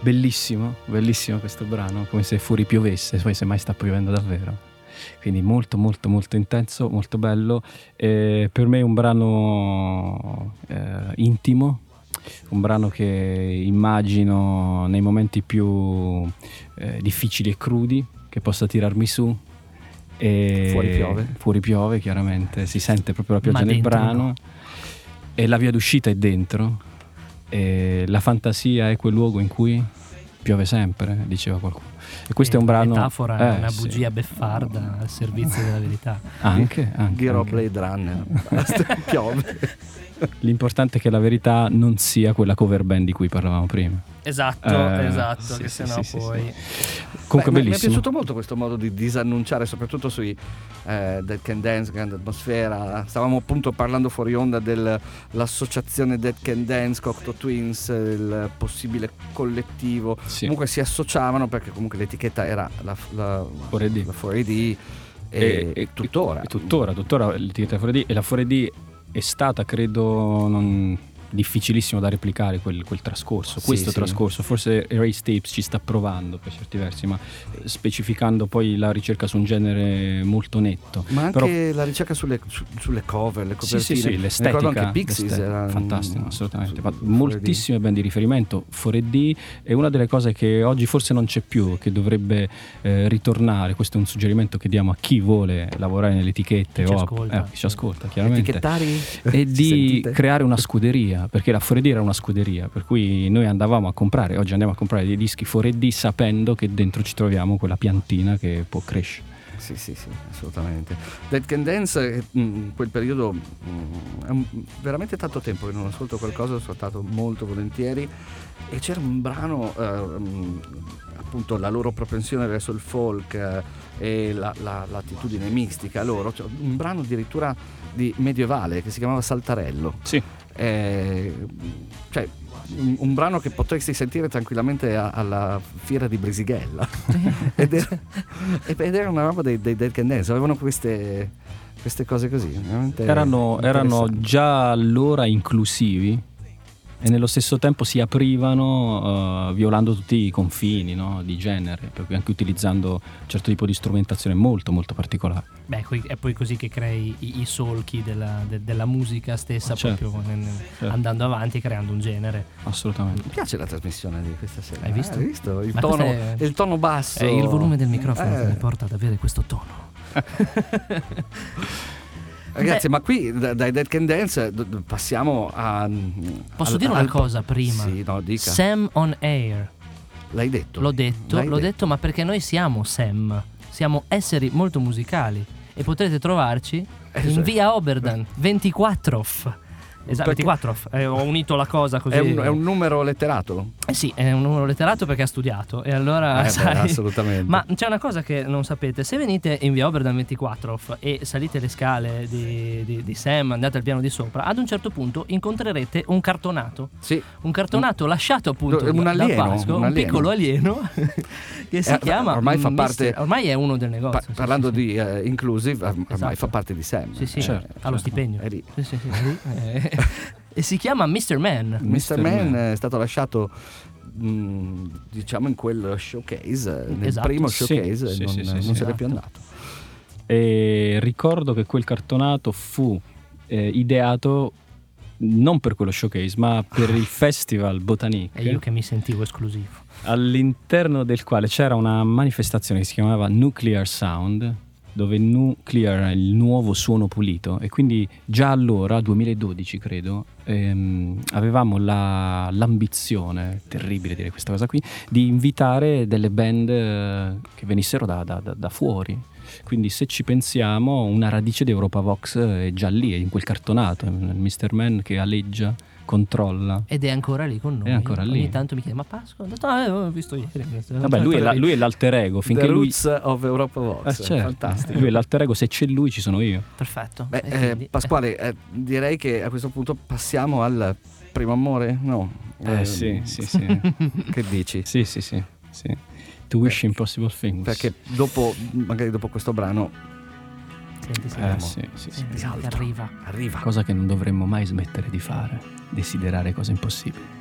Bellissimo, bellissimo questo brano, come se fuori piovesse, poi semmai sta piovendo davvero. Quindi molto molto molto intenso, molto bello. Eh, per me è un brano eh, intimo, un brano che immagino nei momenti più eh, difficili e crudi che possa tirarmi su. E Fuori piove. Fuori piove, chiaramente, si sente proprio la pioggia Ma nel brano. no. E la via d'uscita è dentro. E la fantasia è quel luogo in cui piove sempre, diceva qualcuno. E questo è un brano. metafora, eh, è una sì. bugia beffarda al servizio della verità. Anche, anche, Giro anche. Blade Runner. Basta, piove. L'importante è che la verità non sia quella cover band di cui parlavamo prima. Esatto, Eh, esatto, sì, che sì, sennò sì, sì, poi... Comunque Beh, mi- Mi è bellissimo. piaciuto molto questo modo di disannunciare, soprattutto sui eh, Dead Can Dance, grande atmosfera. Stavamo appunto parlando fuori onda dell'associazione Dead Can Dance, Cocteau Twins, il possibile collettivo. Sì. Comunque si associavano perché comunque l'etichetta era la, la, 4D. la 4AD e, E- e- tuttora. E tuttora, tuttora l'etichetta 4D e la 4D è stata, credo, non- difficilissimo da replicare quel, quel trascorso, Sì, questo sì. trascorso. Forse Erase Tapes ci sta provando per certi versi, ma eh, specificando poi la ricerca su un genere molto netto. Ma anche Però- la ricerca sulle, su- sulle cover, le Sì, copertine. sì, sì, Mi l'estetica, ricordo anche Pixies era fantastico, assolutamente. su- Ma su 4D. moltissime band di riferimento. 4D è una delle cose che oggi forse non c'è più, che dovrebbe eh, ritornare. Questo è un suggerimento che diamo a chi vuole lavorare nelle etichette Chi ci o a- ascolta. eh, chi ci ascolta, chiaramente. Etichettari E di creare una scuderia, perché la 4D era una scuderia, per cui noi andavamo a comprare, oggi andiamo a comprare dei dischi 4D sapendo che dentro ci troviamo quella piantina che può crescere. Sì, sì, sì, assolutamente. Dead Can Dance, eh, in quel periodo, è veramente tanto tempo che non ascolto qualcosa, ho ascoltato molto volentieri e c'era un brano, eh, appunto la loro propensione verso il folk eh, e la- la- l'attitudine mistica loro, cioè, un brano addirittura di medievale che si chiamava Saltarello. Sì. Eh, cioè, un, un brano che potresti sentire tranquillamente a- alla fiera di Brisighella. Ed, era, ed era una roba dei, dei Dead Can Dance avevano queste, queste cose così Erano, erano già allora inclusivi e nello stesso tempo si aprivano eh, violando tutti i confini no, di genere, per cui anche utilizzando un certo tipo di strumentazione molto molto particolare. Beh, è poi così che crei i, i solchi della, de- della musica stessa, Ah, certo. proprio nel- Certo. andando avanti e creando un genere. Assolutamente. mi piace la trasmissione di questa sera Hai visto? Eh, hai visto? Il, tono, è- il tono basso È il volume del microfono Eh. che mi porta ad avere questo tono. ragazzi Beh. ma qui da- dai Dead Can Dance passiamo a Posso al- dire una al- cosa prima? sì no dica Sam on Air. l'hai detto L'ho detto, L'hai l'ho detto, ma perché noi siamo Sam. Siamo esseri molto musicali e potrete trovarci in Esatto. via Oberdan 24. Esatto, Perché- 24. Eh, ho unito la cosa così. è un, è un numero letterato Eh sì, è un numero letterato perché ha studiato. E allora, Eh, beh, sai, assolutamente Ma c'è una cosa che non sapete, se venite in via Oberdan 24 e salite le scale di, di- di Sam, andate al piano di sopra, ad un certo punto incontrerete un cartonato. sì Un cartonato lasciato appunto Un alieno, da Pasco, un un, piccolo alieno che si Eh, chiama ormai fa parte- ormai è uno del negozio. Pa- sì, parlando sì, di eh, inclusive, ormai Esatto. fa parte di Sam. Sì, sì, Certo, ha lo certo. stipendio. È lì. Sì, sì, sì, è lì. E si chiama Mr. Man. Mr. Man Man. è stato lasciato mh, diciamo in quel showcase, eh, nel Esatto. primo showcase sì, non, sì, sì, non sì, se n'è più esatto. andato. E ricordo che quel cartonato fu eh, ideato non per quello showcase, ma per il Festival E Botanique, io che mi sentivo esclusivo. all'interno del quale c'era una manifestazione che si chiamava Nuclear Sound, dove nuclear è il nuovo suono pulito e quindi già allora, 2012 credo, ehm, avevamo la- l'ambizione, terribile dire questa cosa qui, di invitare delle band eh, che venissero da, da- da- da fuori. Quindi se ci pensiamo, una radice di Europa Vox è già lì, è in quel cartonato, è il Mr. Man che aleggia, controlla. Ed è ancora lì con noi. È ancora lì. Ogni tanto mi chiede, ma Pasqua? Ho detto, ah, eh, ho visto ieri. Vabbè, lui è, la- lui è l'alter ego, finché The lui... Roots of Europa Vox, Eh, certo. fantastico. Lui è l'alter ego, se c'è lui ci sono io. Perfetto. Beh, eh, quindi- Pasquale, eh, direi che a questo punto passiamo al primo amore, no? Eh Eh, sì, sì, sì. Che dici? sì, sì, sì, sì. To wish impossible things. Perché dopo, magari dopo questo brano, Senti, senti, Eh, sì, sì, sì. senti, senti, altro. arriva. arriva. Cosa che non dovremmo mai smettere di fare, desiderare cose impossibili.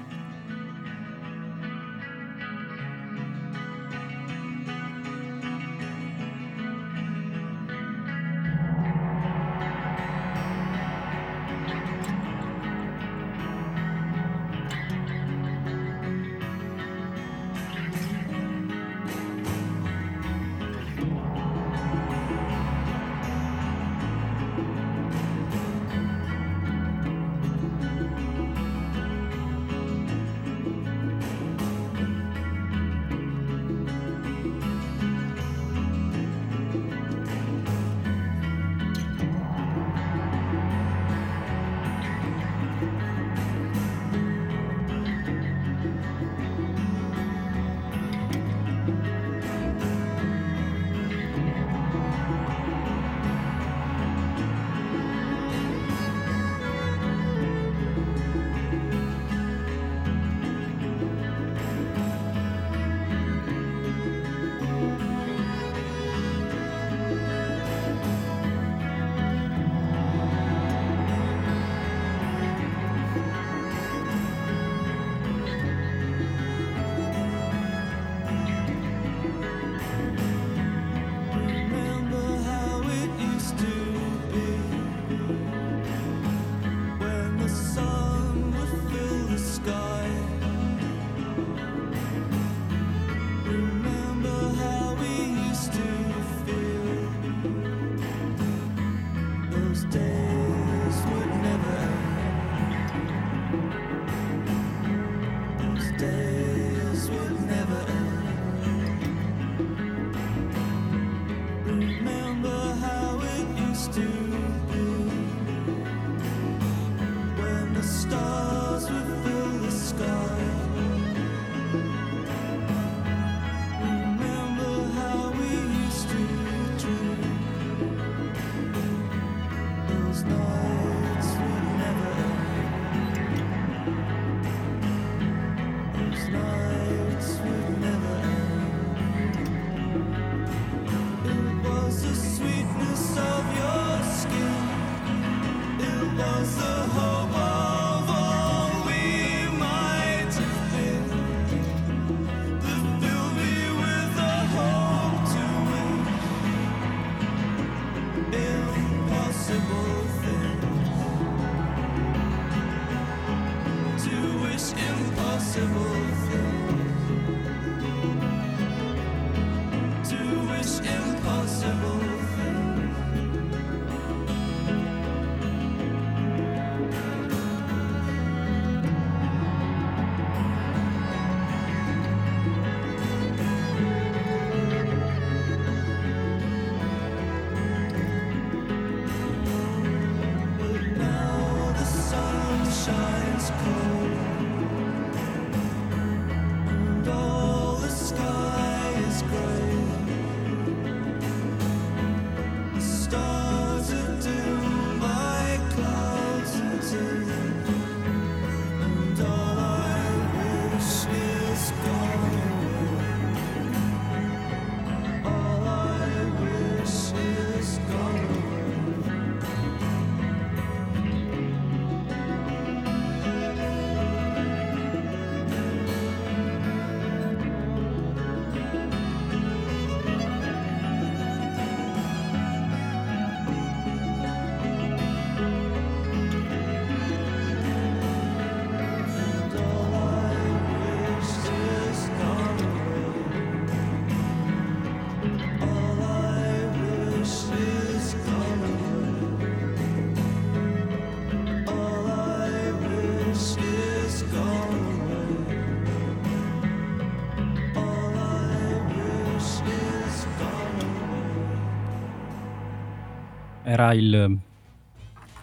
Era il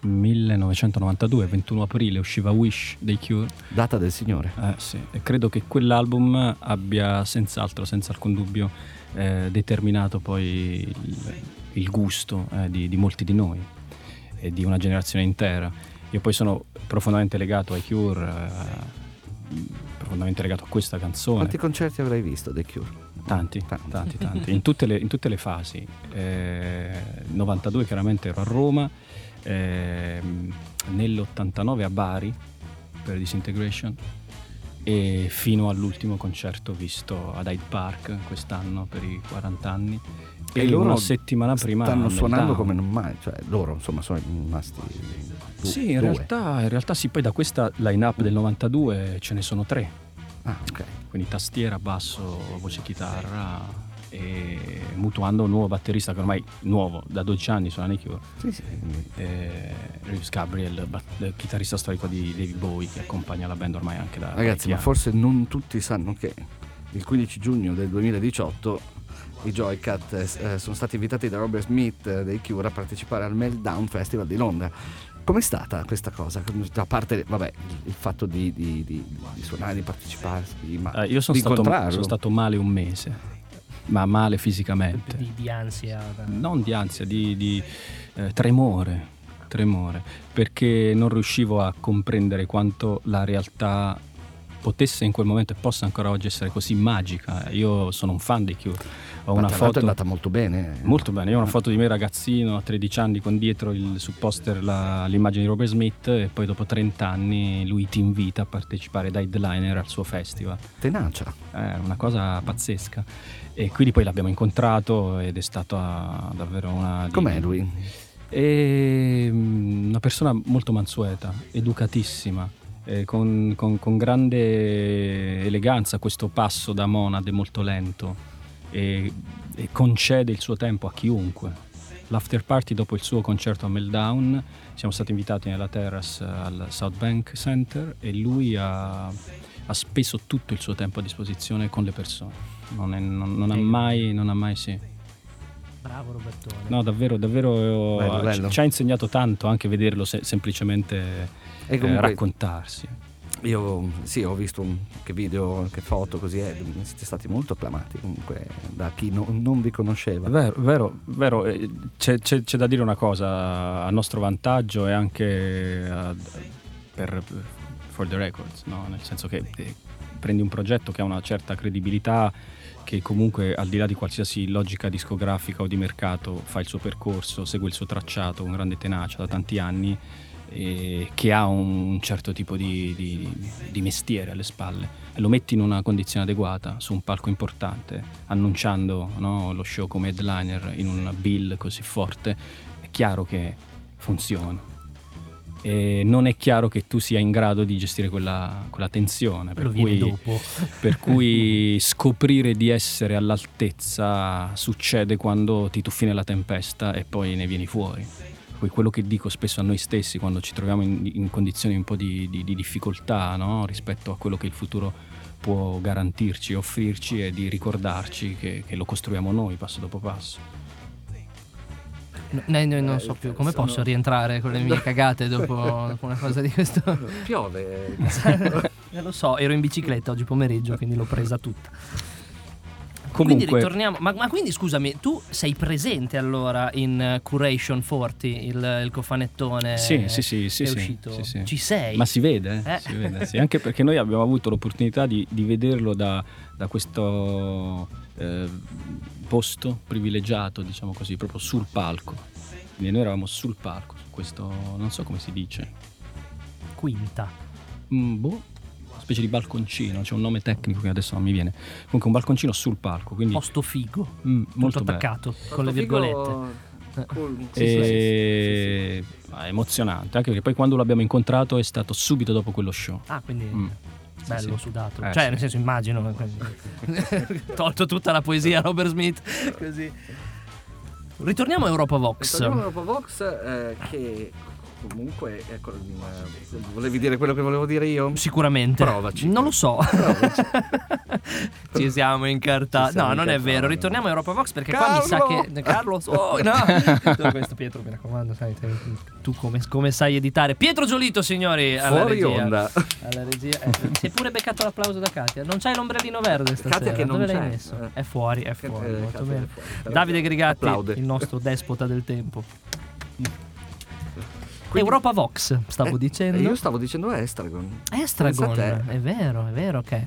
1992, 21 aprile, usciva Wish dei Cure. Data del Signore. Eh, sì. E credo che quell'album abbia senz'altro, senza alcun dubbio, eh, determinato poi il, il gusto eh, di, di molti di noi e di una generazione intera. Io poi sono profondamente legato ai Cure, eh, profondamente legato a questa canzone. Quanti concerti avrai visto dei Cure? Tanti, Tanti. tanti, tanti, in, tutte le, in tutte le fasi. Eh, 92 chiaramente ero a Roma, ehm, nell'89 a Bari per Disintegration e fino all'ultimo concerto visto ad Hyde Park quest'anno per i 40 anni e, E loro una settimana prima Stanno suonando come non mai, cioè loro insomma sono rimasti du- Sì, in due. realtà, in realtà sì, poi da questa line-up del 92 ce ne sono tre, Ah, ok. Quindi tastiera, basso, voce chitarra e mutuando un nuovo batterista che ormai nuovo, da 12 anni suona nei Cure, Sì, sì. eh, Reeves Gabriel, bat- eh, chitarrista storico di David Bowie che accompagna la band ormai anche da Ragazzi, ma forse non tutti sanno che il 15 giugno del 2018 i Joycat eh, eh, sono stati invitati da Robert Smith eh, dei Cure a partecipare al Meltdown Festival di Londra. Com'è stata questa cosa? A parte, vabbè, il fatto di, di- di- di suonare, di partecipare, ma Eh, io sono di stato, sono stato male un mese, ma male fisicamente. di, di ansia. non di ansia, di, di, eh, tremore, tremore, perché non riuscivo a comprendere quanto la realtà potesse in quel momento e possa ancora oggi essere così magica. Io sono un fan dei Cure. Ho Ma una foto è andata molto bene. Molto bene, io ho una foto di me ragazzino a 13 anni con dietro il, sul poster la- l'immagine di Robert Smith e poi dopo 30 anni lui ti invita a partecipare da headliner al suo festival. Tenacia. È una cosa pazzesca. E quindi poi l'abbiamo incontrato ed è stata davvero una... Com'è lui? è mm, una persona molto mansueta, educatissima, eh, con, con- con grande eleganza questo passo da monade molto lento e, e concede il suo tempo a chiunque. L'after party dopo il suo concerto a Meltdown siamo stati invitati nella terrace al South Bank Center e lui ha, ha speso tutto il suo tempo a disposizione con le persone. Non, è- non- non ha mai, non ha mai, sì. Bravo Robertone. No, davvero, davvero Bello, ci- bello. ci ha insegnato tanto anche vederlo se- semplicemente E eh, comunque raccontarsi. Io sì, ho visto che video, che foto così, e siete stati molto acclamati comunque da chi no- non vi conosceva. Vero, vero, vero. eh, C'è, c'è- c'è da dire una cosa a nostro vantaggio e anche eh, per, for the records, no? nel senso che eh, prendi un progetto che ha una certa credibilità, che comunque al di là di qualsiasi logica discografica o di mercato fa il suo percorso, segue il suo tracciato con grande tenacia da tanti anni, e che ha un certo tipo di, di- di mestiere alle spalle e lo metti in una condizione adeguata su un palco importante, annunciando no, lo show come headliner in un bill così forte, è chiaro che funziona. E non è chiaro che tu sia in grado di gestire quella, quella tensione. Per cui, per cui scoprire di essere all'altezza succede quando ti tuffi nella tempesta e poi ne vieni fuori. Poi quello che dico spesso a noi stessi quando ci troviamo in, in condizioni un po' di, di- di difficoltà no? rispetto a quello che il futuro può garantirci, offrirci è di ricordarci che, che lo costruiamo noi passo dopo passo. No, no, no, non so più come posso rientrare con le mie cagate dopo, dopo una cosa di questo. Piove. Lo so, ero in bicicletta oggi pomeriggio, quindi l'ho presa tutta. Quindi Comunque, ritorniamo. Ma, ma quindi scusami, tu sei presente allora in eh, Curation 40, il, il cofanettone Sì, sì, sì, sì, è sì, uscito? sì, sì. Ci sei? Ma si vede, Eh. si vede, sì. anche perché noi abbiamo avuto l'opportunità di, di vederlo da, da questo eh, posto privilegiato, diciamo così, proprio sul palco. Quindi noi eravamo sul palco, su questo, non so come si dice, Quinta. un boh, specie di balconcino, c'è un nome tecnico che adesso non mi viene. Comunque un balconcino sul palco, quindi Posto figo. mm, molto bello. attaccato con le virgolette. Cool. Sì, sì, sì, E... ah, emozionante, anche perché poi quando l'abbiamo incontrato è stato subito dopo quello show. Ah, quindi Mm. bello sì. sudato. Eh, cioè, sì. nel senso, immagino. Tolto tutta la poesia Robert Smith. Così. Ritorniamo a Europa Vox. Torniamo a Europa Vox eh, che comunque ecco, eh, volevi dire quello che volevo dire io? Sicuramente. Provaci. Non lo so. Ci siamo incartati. No, non è vero. Ritorniamo a Europa Vox perché qua mi sa Carlo! che. Carlo, oh, no. Tutto questo, Pietro, mi raccomando, sai, tu come, come sai editare. Pietro Giolito, signori. Alla Fuori regia. onda. Alla regia. Eh, ti sei pure beccato l'applauso da Katia. Non c'hai l'ombrellino verde stasera. Katia che non Dove l'hai c'è. messo? Eh. È fuori, è fuori. eh, molto Katia è bene. fuori. Davide Grigatti, applaude. il nostro despota del tempo. Quindi- Europa Vox, stavo Eh, dicendo. Io stavo dicendo Estragon. Estragon, è vero, è vero che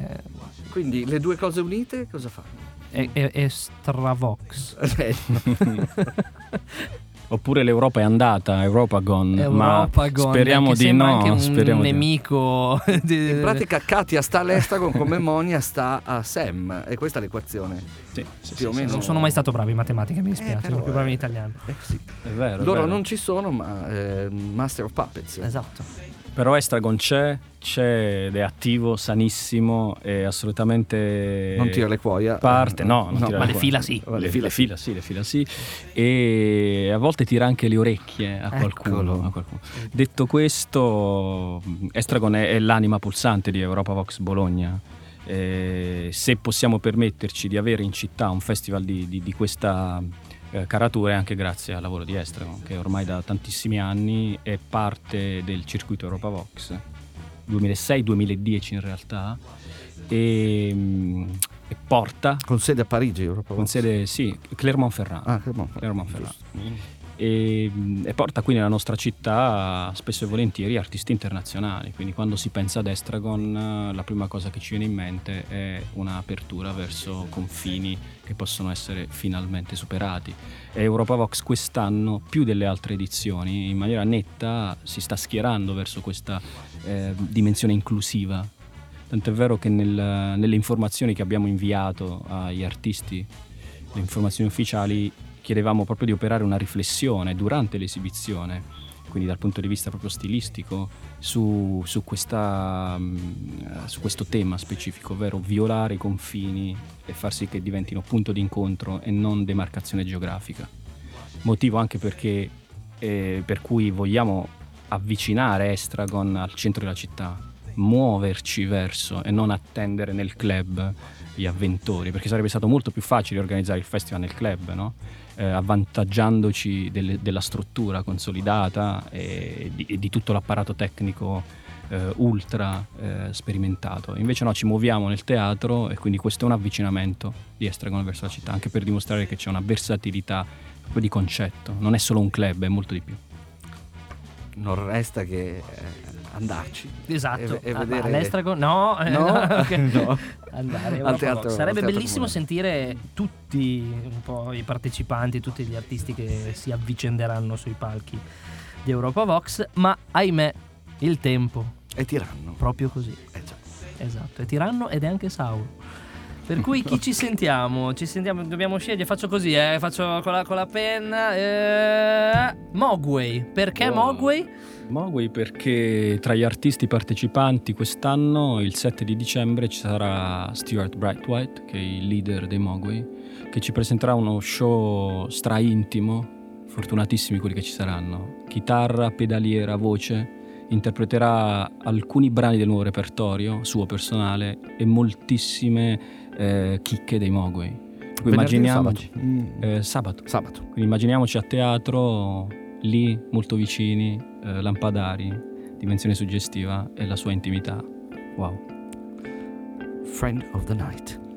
Quindi le due cose unite cosa fanno? è, è, è Stravox. Eh, Oppure l'Europa è andata, Europa gone, Europa ma Gone, speriamo di no. anche un speriamo di no. nemico di- In pratica Katia sta all'Estragon come Monia sta a Sam. E questa è l'equazione. Sì, sì, Più o sì, meno. non sono mai stato bravo in matematica, mi dispiace, però, sono più bravo in eh. italiano. Eh, sì. È vero. è Loro vero. non ci sono, ma eh, Master of Puppets. Esatto. Però Estragon c'è, c'è ed è attivo, sanissimo e assolutamente Non tira le cuoia. parte, no, non tira ma le le fila sì. Le, fila, fila sì, le fila sì. E a volte tira anche le orecchie a qualcuno. A qualcuno. Detto questo, Estragon è, è l'anima pulsante di Europa Vox Bologna. Eh, se possiamo permetterci di avere in città un festival di, di- di questa eh, caratura è anche grazie al lavoro di Estragon, che ormai da tantissimi anni è parte del circuito Europa Vox, 2006-2010 in realtà, e, mm, e porta Con sede a Parigi, Europa. con sede, sì, Clermont-Ferrand. Ah, Clermont. Clermont-Ferrand. E, e porta qui nella nostra città spesso e volentieri artisti internazionali, quindi quando si pensa ad Estragon eh, la prima cosa che ci viene in mente è un'apertura verso confini che possono essere finalmente superati. E Europa Vox quest'anno, più delle altre edizioni, in maniera netta si sta schierando verso questa eh, dimensione inclusiva. Tant'è vero che nel- nelle informazioni che abbiamo inviato agli artisti le informazioni ufficiali chiedevamo proprio di operare una riflessione durante l'esibizione, quindi dal punto di vista proprio stilistico, su, su questa, mm, su questo tema specifico, ovvero violare i confini e far sì che diventino punto di incontro e non demarcazione geografica. Motivo anche perché, eh, per cui vogliamo avvicinare Estragon al centro della città, muoverci verso e non attendere nel club gli avventori, perché sarebbe stato molto più facile organizzare il festival nel club, no? Eh, avvantaggiandoci delle- della struttura consolidata e di, e di tutto l'apparato tecnico eh, ultra eh, sperimentato. Invece no, ci muoviamo nel teatro e quindi questo è un avvicinamento di Estragon verso la città, anche per dimostrare che c'è una versatilità proprio di concetto, non è solo un club, è molto di più. Non resta che eh, andarci. Esatto, E, e Ah, vedere... all'Estragon no, eh, No, ok. no. andare Al teatro- sarebbe al bellissimo comunale. sentire tutti un po' i partecipanti, tutti gli artisti che si avvicenderanno sui palchi di Europa Vox, ma ahimè il tempo E tiranno. proprio così. Eh già. Esatto, è tiranno ed è anche Sauro. Per cui chi ci sentiamo? Ci sentiamo, dobbiamo scegliere, faccio così, eh, faccio con la, con la penna. Eh, Mogwai, perché Wow. Mogwai? Mogwai perché tra gli artisti partecipanti quest'anno, il 7 di dicembre, ci sarà Stuart Brightwhite, che è il leader dei Mogwai, che ci presenterà uno show stra intimo, fortunatissimi quelli che ci saranno. Chitarra, pedaliera, voce, interpreterà alcuni brani del nuovo repertorio, suo personale, e moltissime eh, chicche dei Mogwai. Immaginiamoci, sabato? Mm. eh, sabato. Sabato. Quindi immaginiamoci a teatro, lì molto vicini, eh, lampadari, dimensione suggestiva e la sua intimità. Wow. Friend of the Night.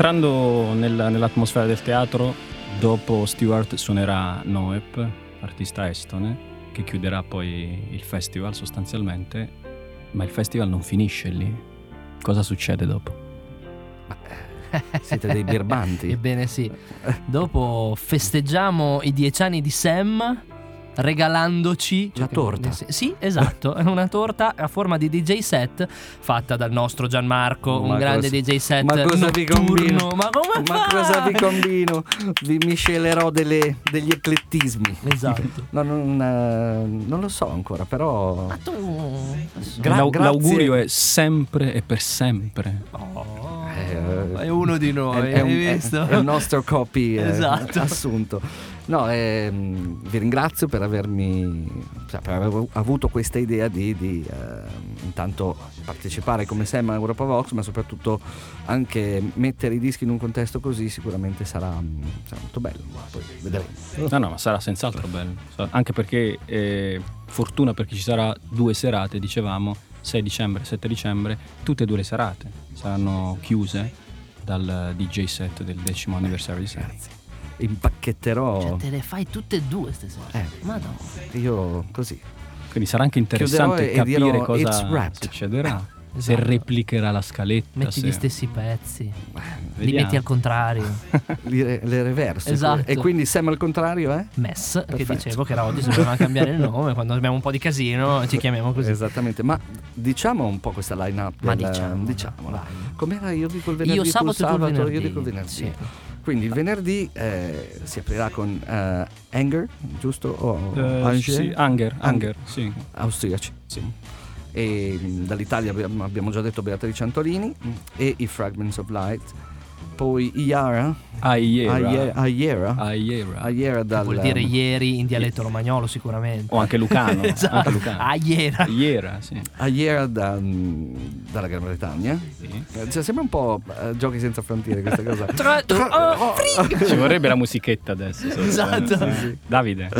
Rientrando nella- nell'atmosfera del teatro, dopo Stewart suonerà Noep, artista estone, che chiuderà poi il festival sostanzialmente, ma il festival non finisce lì. Cosa succede dopo? Siete dei birbanti. Ebbene sì. Dopo festeggiamo i dieci anni di Sam regalandoci La che- torta. Sì, sì, esatto, è una torta a forma di DJ set fatta dal nostro Gianmarco, Ma un grande cosa- DJ set ma cosa vi notturno. combino? Ma come Ma cosa vi combino? Vi miscelerò delle- degli eclettismi. Esatto. No, non, eh, non lo so ancora, però. Ma tu Gra- L'au-. L'augurio è sempre e per sempre. Oh, Eh, è uno di noi, è, è un- hai è- visto? è il nostro copy eh, Esatto. assunto. No, ehm, vi ringrazio per avermi cioè, per aver avuto questa idea di, di, ehm, intanto partecipare come Sam a Europa Vox, ma soprattutto anche mettere i dischi in un contesto così sicuramente sarà, mm, sarà molto bello. Poi vedremo. No, no, ma sarà senz'altro bello. Anche perché eh, fortuna perché ci sarà due serate, dicevamo, 6 dicembre, 7 dicembre, tutte e due le serate saranno chiuse dal DJ set del decimo anniversario di Sam. Impacchetterò. Cioè, te le fai tutte e due stasera. Eh. Ma no. Io così. Quindi sarà anche interessante Chiuderò capire dirò, cosa succederà. Se Esatto. replicherà la scaletta. Metti se- gli stessi pezzi, li Vediamo. metti al contrario. Li re- le reverse. Esatto. E quindi Sam al contrario, eh? Mess, che Perfetto. dicevo che era oggi, se dovevamo cambiare il nome, quando abbiamo un po' di casino ci chiamiamo così. Esattamente, ma diciamo un po' questa line-up. Ma del- diciamo, diciamola. Com'era? Io dico il venerdì, Io sabato e sabato, venerdì. io dico il venerdì. Sì. Quindi il venerdì eh, si aprirà con eh, Anger, giusto? O Eh, Anger? sì, Anger, Anger, sì. Austriaci. sì. E dall'Italia abbiamo, già detto Beatrice Antolini mh, e i Fragments of Light. Poi Iara, Aiera. Aiera, Aiera, Aiera. Aiera dal, Vuol dire ieri in dialetto romagnolo sicuramente. O anche Lucano. Esatto. Anche Lucano. Ah, ieri. Aiera, sì. Aiera da- dalla Gran Bretagna. Sì. Eh, Cioè, sembra un po' eh, giochi senza frontiere questa cosa. Tra- oh, free. Ci vorrebbe la musichetta adesso. Esatto. Sì. Davide.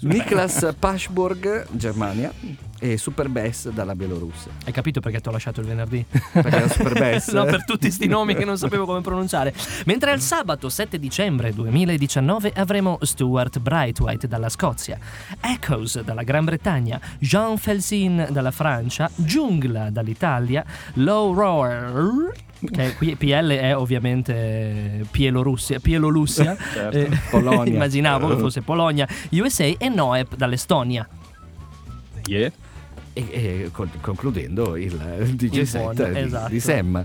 Niklas Pashburg, Germania, e Super Bass dalla Bielorussia. Hai capito perché ti ho lasciato il venerdì? Perché era Super Bass. no, per tutti sti nomi che non sapevo come pronunciare. Mentre il sabato 7 dicembre 2019 avremo Stuart Brightwhite dalla Scozia, Echoes dalla Gran Bretagna, Jean Felsin dalla Francia, Giungla dall'Italia, Low Roar che qui PL è ovviamente Bielorussia, Bielorussia Certo. eh, Polonia. immaginavo che fosse Polonia, USA e Noep dall'Estonia. Yeah. E, e con- concludendo il, DJ Il set buon, di, esatto. di Sam.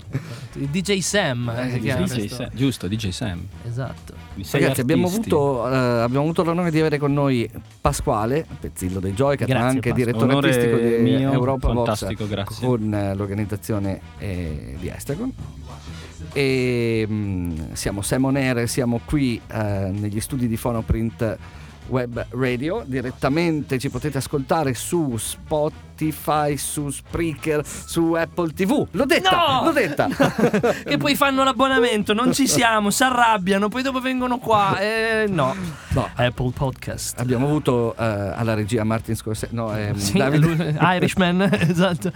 Il DJ Sam eh, DJ. Sam. Giusto, DJ Sam. Esatto. Ragazzi, abbiamo avuto, eh, abbiamo avuto l'onore di avere con noi Pasquale, Pezzillo dei Joycat, ma Grazie, anche Pasqua. direttore Onore artistico di mio, Europa Vox con eh, l'organizzazione eh, di Estagon. E mh, siamo Sam On Air, siamo qui eh, negli studi di Phonoprint Web Radio. Direttamente ci potete ascoltare su Spotify, su Spreaker, su Apple TV. L'ho detta! No! L'ho detta! che poi fanno l'abbonamento, non ci siamo, si arrabbiano, poi dopo vengono qua. Eh, no. No. Apple Podcast. Abbiamo avuto eh, alla regia Martin Scorsese, no, ehm, Sì, Davide, Irishman, esatto.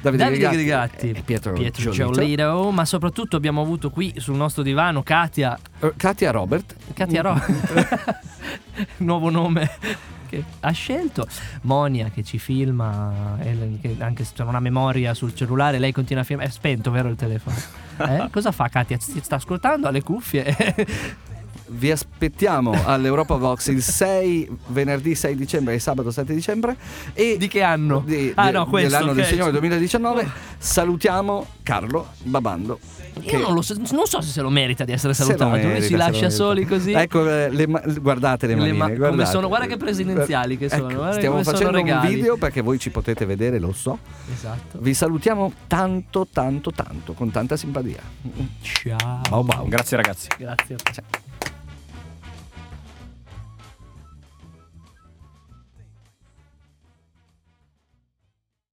Davide, Davide Grigatti e Pietro, Pietro Giolito. Ma soprattutto abbiamo avuto qui sul nostro divano Katia, Eh, Katia Robert. Katia Ro, nuovo nome che ha scelto, Monia che ci filma, che anche se non ha memoria sul cellulare, lei continua a filmare, è spento vero il telefono? Eh? Cosa fa Katia? Si sta ascoltando alle cuffie? Vi aspettiamo all'Europa Vox il 6 venerdì 6 dicembre e sabato 7 dicembre e Di che anno? di- ah di- no, questo dell'anno del ok. Signore 2019 salutiamo Carlo Babando. Io non, lo so, non so se se lo merita di essere salutato. Merita, si lascia soli così. Ecco, eh, le ma- guardate le Le manine, ma- come sono- guarda che presidenziali che sono, Ecco, guarda stiamo come sono facendo un video perché voi ci potete vedere, lo so. Esatto. Vi salutiamo tanto, tanto, tanto, con tanta simpatia. Ciao. Ciao, ciao. Grazie ragazzi. Grazie. Ciao.